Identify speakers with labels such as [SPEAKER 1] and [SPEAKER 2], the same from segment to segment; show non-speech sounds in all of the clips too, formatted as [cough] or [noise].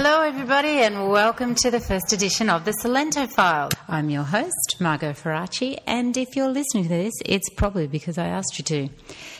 [SPEAKER 1] Hello, everybody, and welcome to the first edition of the Salento File. I'm your host, Margot Ferracci, and if you're listening to this, it's probably because I asked you to.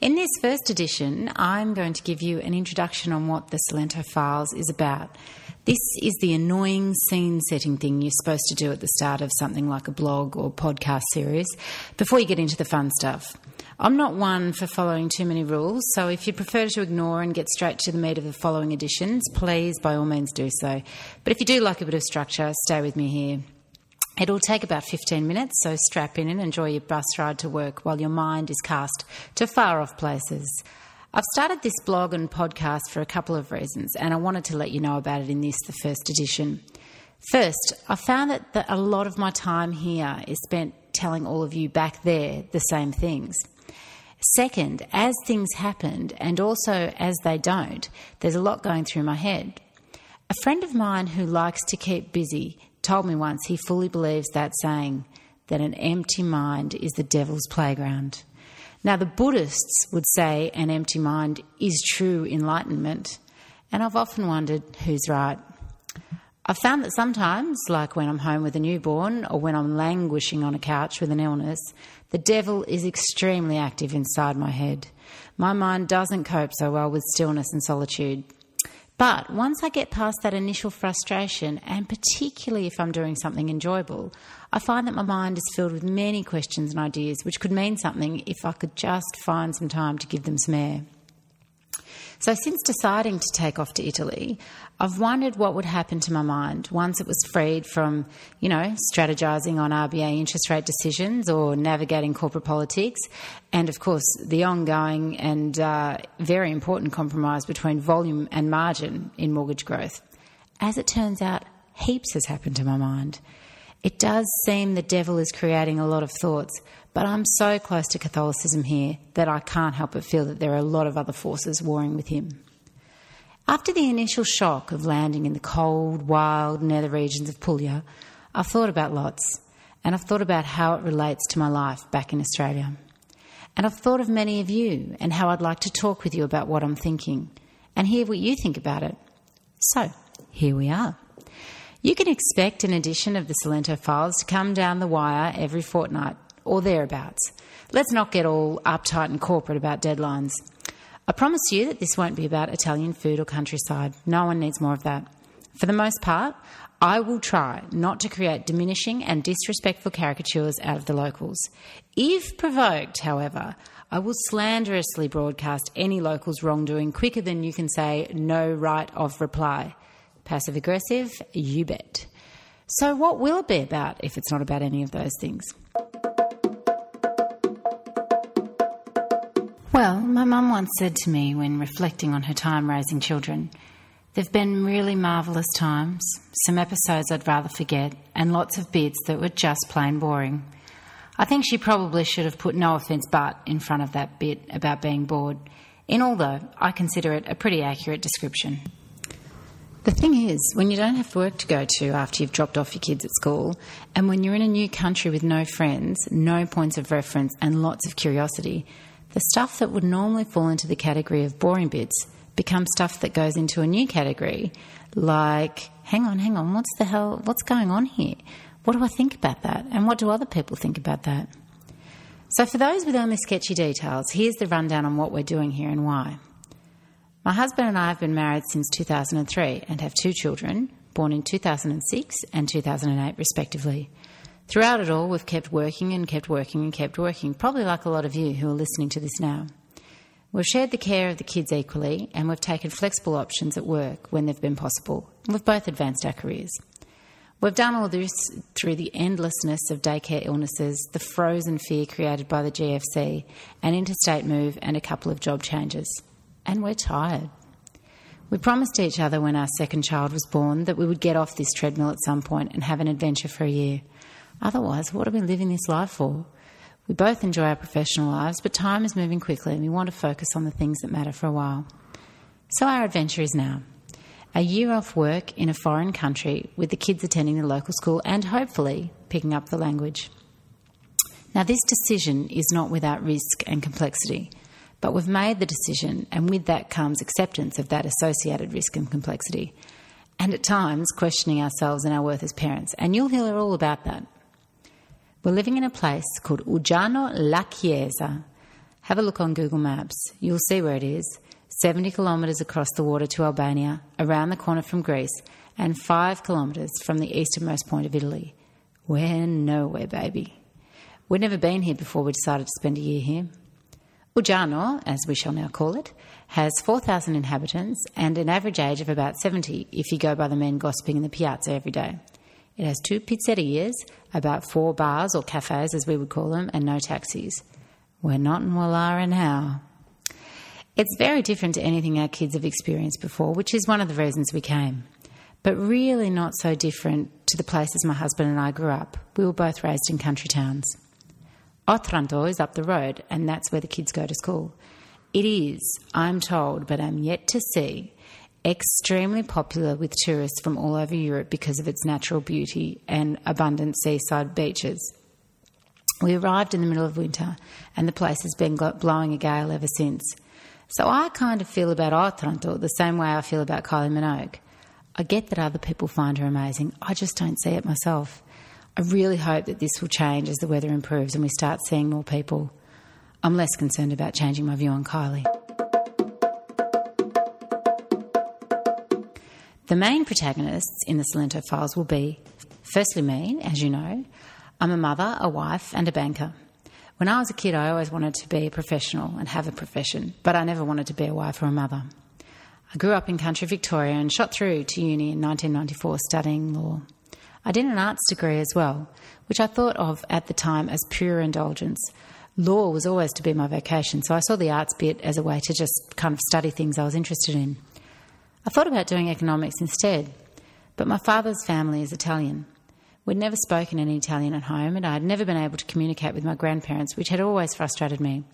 [SPEAKER 1] In this first edition, I'm going to give you an introduction on what the Salento Files is about. This is the annoying scene setting thing you're supposed to do at the start of something like a blog or podcast series before you get into the fun stuff. I'm not one for following too many rules, so if you prefer to ignore and get straight to the meat of the following editions, please by all means do so. But if you do like a bit of structure, stay with me here. It'll take about 15 minutes, so strap in and enjoy your bus ride to work while your mind is cast to far off places. I've started this blog and podcast for a couple of reasons, and I wanted to let you know about it in this, the first edition. First, I found that, a lot of my time here is spent telling all of you back there the same things. Second, as things happened, and also as they don't, there's a lot going through my head. A friend of mine who likes to keep busy told me once he fully believes that saying that an empty mind is the devil's playground. Now, the Buddhists would say an empty mind is true enlightenment, and I've often wondered who's right. I've found that sometimes, like when I'm home with a newborn or when I'm languishing on a couch with an illness, the devil is extremely active inside my head. My mind doesn't cope so well with stillness and solitude. But once I get past that initial frustration, and particularly if I'm doing something enjoyable, I find that my mind is filled with many questions and ideas, which could mean something if I could just find some time to give them some air. So, since deciding to take off to Italy, I've wondered what would happen to my mind once it was freed from, you know, strategizing on RBA interest rate decisions or navigating corporate politics, and of course, the ongoing and uh, very important compromise between volume and margin in mortgage growth. As it turns out, heaps has happened to my mind. It does seem the devil is creating a lot of thoughts, but I'm so close to Catholicism here that I can't help but feel that there are a lot of other forces warring with him. After the initial shock of landing in the cold, wild nether regions of Puglia, I've thought about lots, and I've thought about how it relates to my life back in Australia. And I've thought of many of you and how I'd like to talk with you about what I'm thinking and hear what you think about it. So, here we are. You can expect an edition of the Salento Files to come down the wire every fortnight or thereabouts. Let's not get all uptight and corporate about deadlines. I promise you that this won't be about Italian food or countryside. No one needs more of that. For the most part, I will try not to create diminishing and disrespectful caricatures out of the locals. If provoked, however, I will slanderously broadcast any locals' wrongdoing quicker than you can say no right of reply. Passive aggressive, you bet. So, what will it be about if it's not about any of those things? Well, my mum once said to me when reflecting on her time raising children, There've been really marvellous times, some episodes I'd rather forget, and lots of bits that were just plain boring. I think she probably should have put no offence but in front of that bit about being bored. In all, though, I consider it a pretty accurate description. The thing is, when you don't have work to go to after you've dropped off your kids at school, and when you're in a new country with no friends, no points of reference, and lots of curiosity, the stuff that would normally fall into the category of boring bits becomes stuff that goes into a new category, like, hang on, hang on, what's the hell, what's going on here? What do I think about that? And what do other people think about that? So, for those with only sketchy details, here's the rundown on what we're doing here and why. My husband and I have been married since 2003 and have two children, born in 2006 and 2008, respectively. Throughout it all, we've kept working and kept working and kept working, probably like a lot of you who are listening to this now. We've shared the care of the kids equally, and we've taken flexible options at work when they've been possible. We've both advanced our careers. We've done all this through the endlessness of daycare illnesses, the frozen fear created by the GFC, an interstate move, and a couple of job changes. And we're tired. We promised each other when our second child was born that we would get off this treadmill at some point and have an adventure for a year. Otherwise, what are we living this life for? We both enjoy our professional lives, but time is moving quickly and we want to focus on the things that matter for a while. So our adventure is now. A year off work in a foreign country with the kids attending the local school and hopefully picking up the language. Now, this decision is not without risk and complexity, but we've made the decision, and with that comes acceptance of that associated risk and complexity. and at times questioning ourselves and our worth as parents. And you'll hear all about that. We're living in a place called Uggiano La Chiesa. Have a look on Google Maps. You'll see where it is 70 kilometres across the water to Albania, around the corner from Greece, and 5 kilometres from the easternmost point of Italy. We're nowhere, baby. We'd never been here before we decided to spend a year here. Uggiano, as we shall now call it, has 4,000 inhabitants and an average age of about 70 if you go by the men gossiping in the piazza every day. It has two pizzerias, about four bars or cafes as we would call them, and no taxis. We're not in Wallara now. It's very different to anything our kids have experienced before, which is one of the reasons we came. But really not so different to the places my husband and I grew up. We were both raised in country towns. Otranto is up the road, and that's where the kids go to school. It is, I'm told, but I'm yet to see, extremely popular with tourists from all over Europe because of its natural beauty and abundant seaside beaches. We arrived in the middle of winter, and the place has been blowing a gale ever since. So I kind of feel about Otranto the same way I feel about Kylie Minogue. I get that other people find her amazing, I just don't see it myself. I really hope that this will change as the weather improves and we start seeing more people. I'm less concerned about changing my view on Kylie. The main protagonists in the Salento files will be firstly, me, as you know. I'm a mother, a wife, and a banker. When I was a kid, I always wanted to be a professional and have a profession, but I never wanted to be a wife or a mother. I grew up in country Victoria and shot through to uni in 1994 studying law. I did an arts degree as well, which I thought of at the time as pure indulgence. Law was always to be my vocation, so I saw the arts bit as a way to just kind of study things I was interested in. I thought about doing economics instead, but my father's family is Italian. We'd never spoken any Italian at home, and I had never been able to communicate with my grandparents, which had always frustrated me.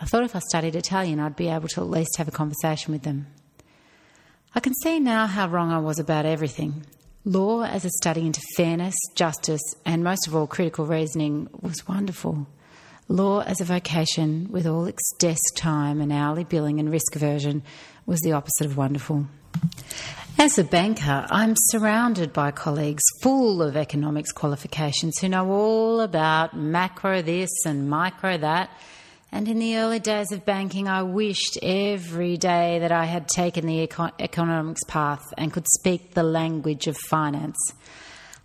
[SPEAKER 1] I thought if I studied Italian, I'd be able to at least have a conversation with them. I can see now how wrong I was about everything. Law as a study into fairness, justice, and most of all, critical reasoning was wonderful. Law as a vocation, with all its desk time and hourly billing and risk aversion, was the opposite of wonderful. As a banker, I'm surrounded by colleagues full of economics qualifications who know all about macro this and micro that and in the early days of banking, I wished every day that I had taken the econ- economics path and could speak the language of finance.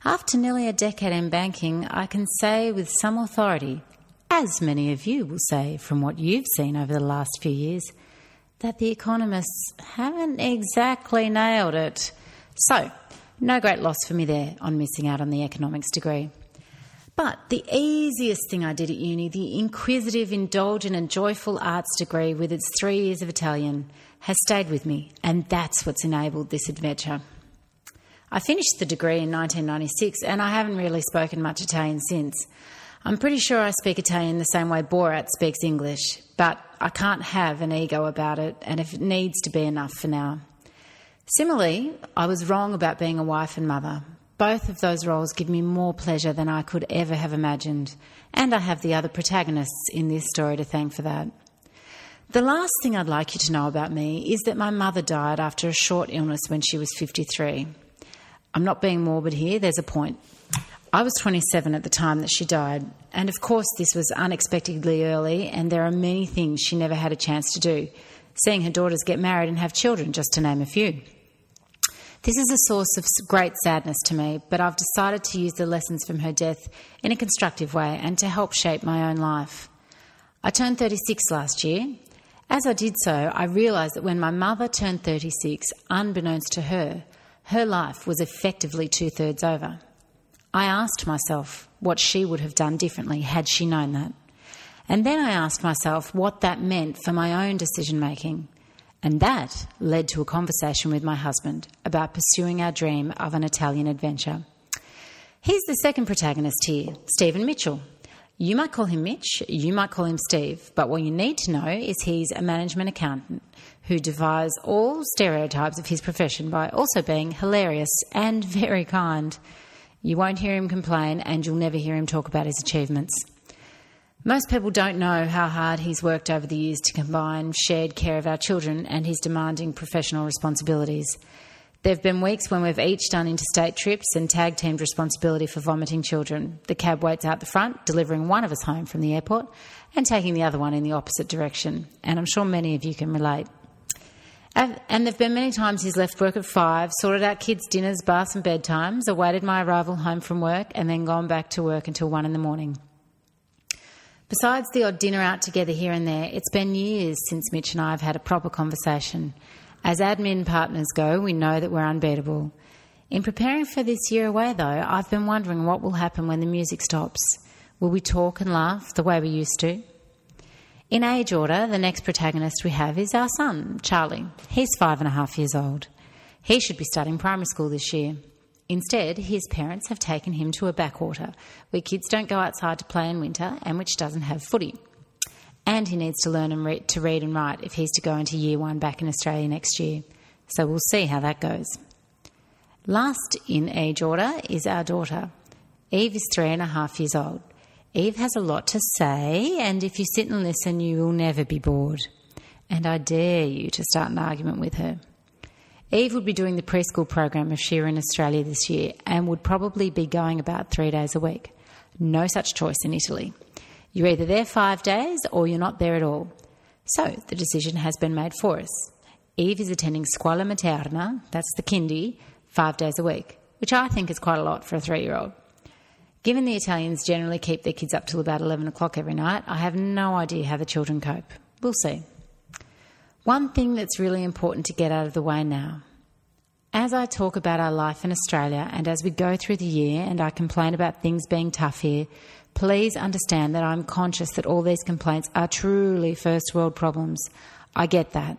[SPEAKER 1] After nearly a decade in banking, I can say with some authority, as many of you will say from what you've seen over the last few years, that the economists haven't exactly nailed it. So, no great loss for me there on missing out on the economics degree. But the easiest thing I did at uni, the inquisitive, indulgent, and joyful arts degree with its three years of Italian, has stayed with me, and that's what's enabled this adventure. I finished the degree in 1996, and I haven't really spoken much Italian since. I'm pretty sure I speak Italian the same way Borat speaks English, but I can't have an ego about it, and if it needs to be enough for now. Similarly, I was wrong about being a wife and mother. Both of those roles give me more pleasure than I could ever have imagined, and I have the other protagonists in this story to thank for that. The last thing I'd like you to know about me is that my mother died after a short illness when she was 53. I'm not being morbid here, there's a point. I was 27 at the time that she died, and of course, this was unexpectedly early, and there are many things she never had a chance to do, seeing her daughters get married and have children, just to name a few. This is a source of great sadness to me, but I've decided to use the lessons from her death in a constructive way and to help shape my own life. I turned 36 last year. As I did so, I realised that when my mother turned 36, unbeknownst to her, her life was effectively two thirds over. I asked myself what she would have done differently had she known that. And then I asked myself what that meant for my own decision making. And that led to a conversation with my husband about pursuing our dream of an Italian adventure. He's the second protagonist here, Stephen Mitchell. You might call him Mitch, you might call him Steve, but what you need to know is he's a management accountant who defies all stereotypes of his profession by also being hilarious and [laughs] very kind. You won't hear him complain, and you'll never hear him talk about his achievements. Most people don't know how hard he's worked over the years to combine shared care of our children and his demanding professional responsibilities. There have been weeks when we've each done interstate trips and tag teamed responsibility for vomiting children. The cab waits out the front, delivering one of us home from the airport and taking the other one in the opposite direction. And I'm sure many of you can relate. And there have been many times he's left work at five, sorted out kids' dinners, baths, and bedtimes, awaited my arrival home from work, and then gone back to work until one in the morning. Besides the odd dinner out together here and there, it's been years since Mitch and I have had a proper conversation. As admin partners go, we know that we're unbeatable. In preparing for this year away, though, I've been wondering what will happen when the music stops. Will we talk and laugh the way we used to? In age order, the next protagonist we have is our son, Charlie. He's five and a half years old. He should be starting primary school this year. Instead, his parents have taken him to a backwater where kids don't go outside to play in winter and which doesn't have footy and he needs to learn and read, to read and write if he's to go into year one back in Australia next year. So we'll see how that goes. Last in age order is our daughter. Eve is three and a half years old. Eve has a lot to say, and if you sit and listen, you will never be bored. And I dare you to start an argument with her. Eve would be doing the preschool program if she were in Australia this year and would probably be going about three days a week. No such choice in Italy. You're either there five days or you're not there at all. So the decision has been made for us. Eve is attending Scuola Materna, that's the kindy, five days a week, which I think is quite a lot for a three year old. Given the Italians generally keep their kids up till about 11 o'clock every night, I have no idea how the children cope. We'll see. One thing that's really important to get out of the way now. As I talk about our life in Australia and as we go through the year and I complain about things being tough here, Please understand that I'm conscious that all these complaints are truly first world problems. I get that.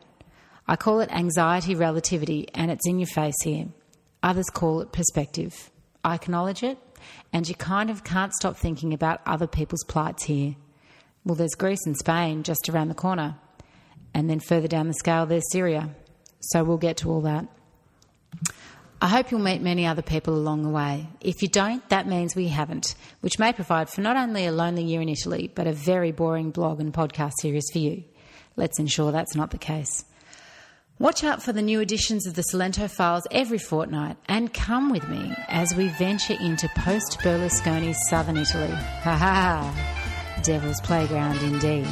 [SPEAKER 1] I call it anxiety relativity, and it's in your face here. Others call it perspective. I acknowledge it, and you kind of can't stop thinking about other people's plights here. Well, there's Greece and Spain just around the corner, and then further down the scale, there's Syria. So we'll get to all that. I hope you'll meet many other people along the way. If you don't, that means we haven't, which may provide for not only a lonely year in Italy, but a very boring blog and podcast series for you. Let's ensure that's not the case. Watch out for the new editions of the Salento Files every fortnight and come with me as we venture into post Berlusconi's southern Italy. Ha ha! Devil's Playground indeed.